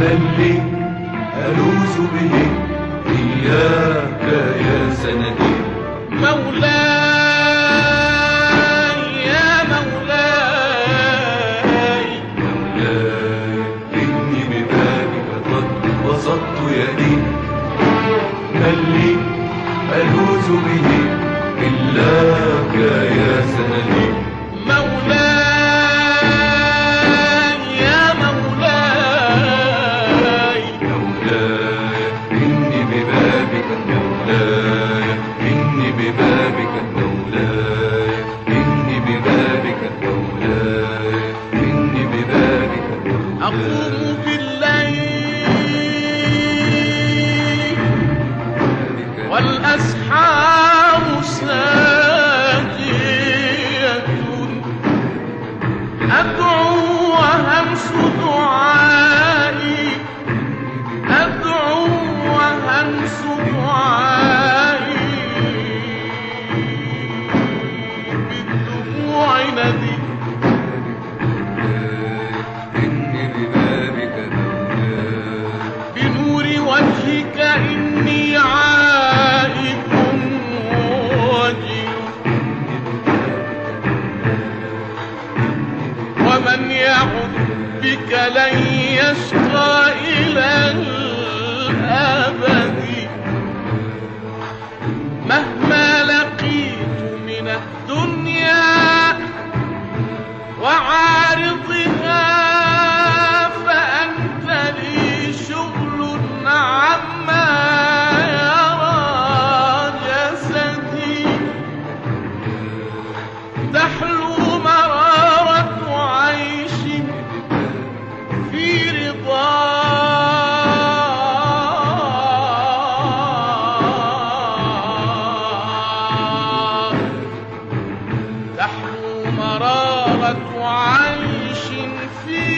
ملي ألوز ألوذ به إياك. wonder. الذي بنور وجهك إني عائد وجل ومن يعد بك لن يشقى شغل عما يرى جسدي تحلو مرارة عيش في رضا. تحلو مرارة عيش في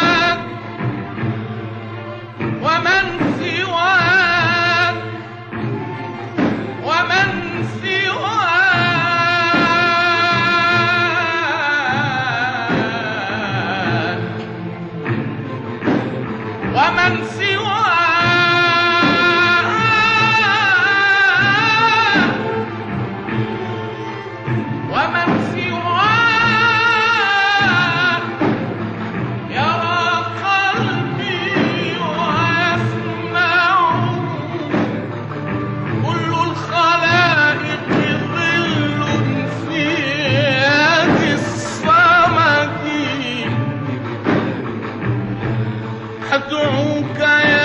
أدعوك يا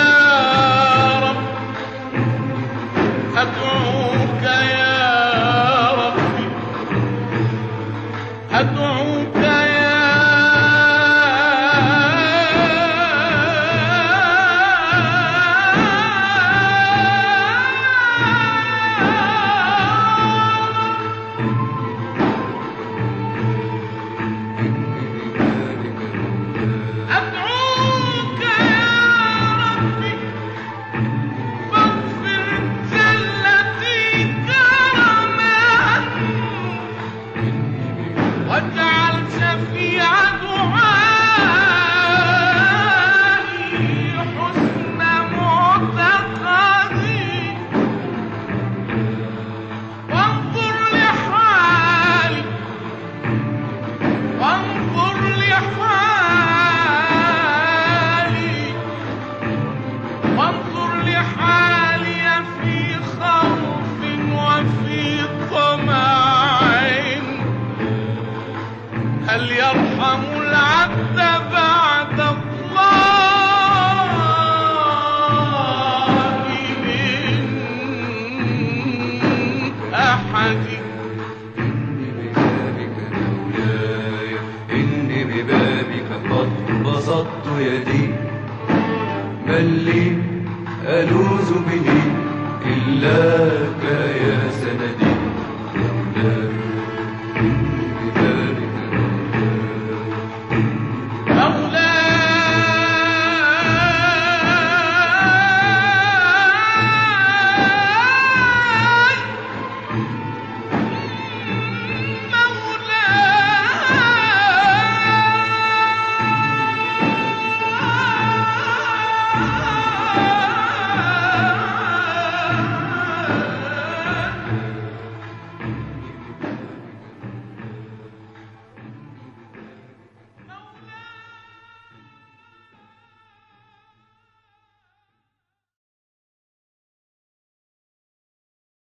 هل يرحم العبد بعد الله من أحد؟ إني ببابك مولاي إني ببابك قد بسطت يدي. من لي ألوذ به إلا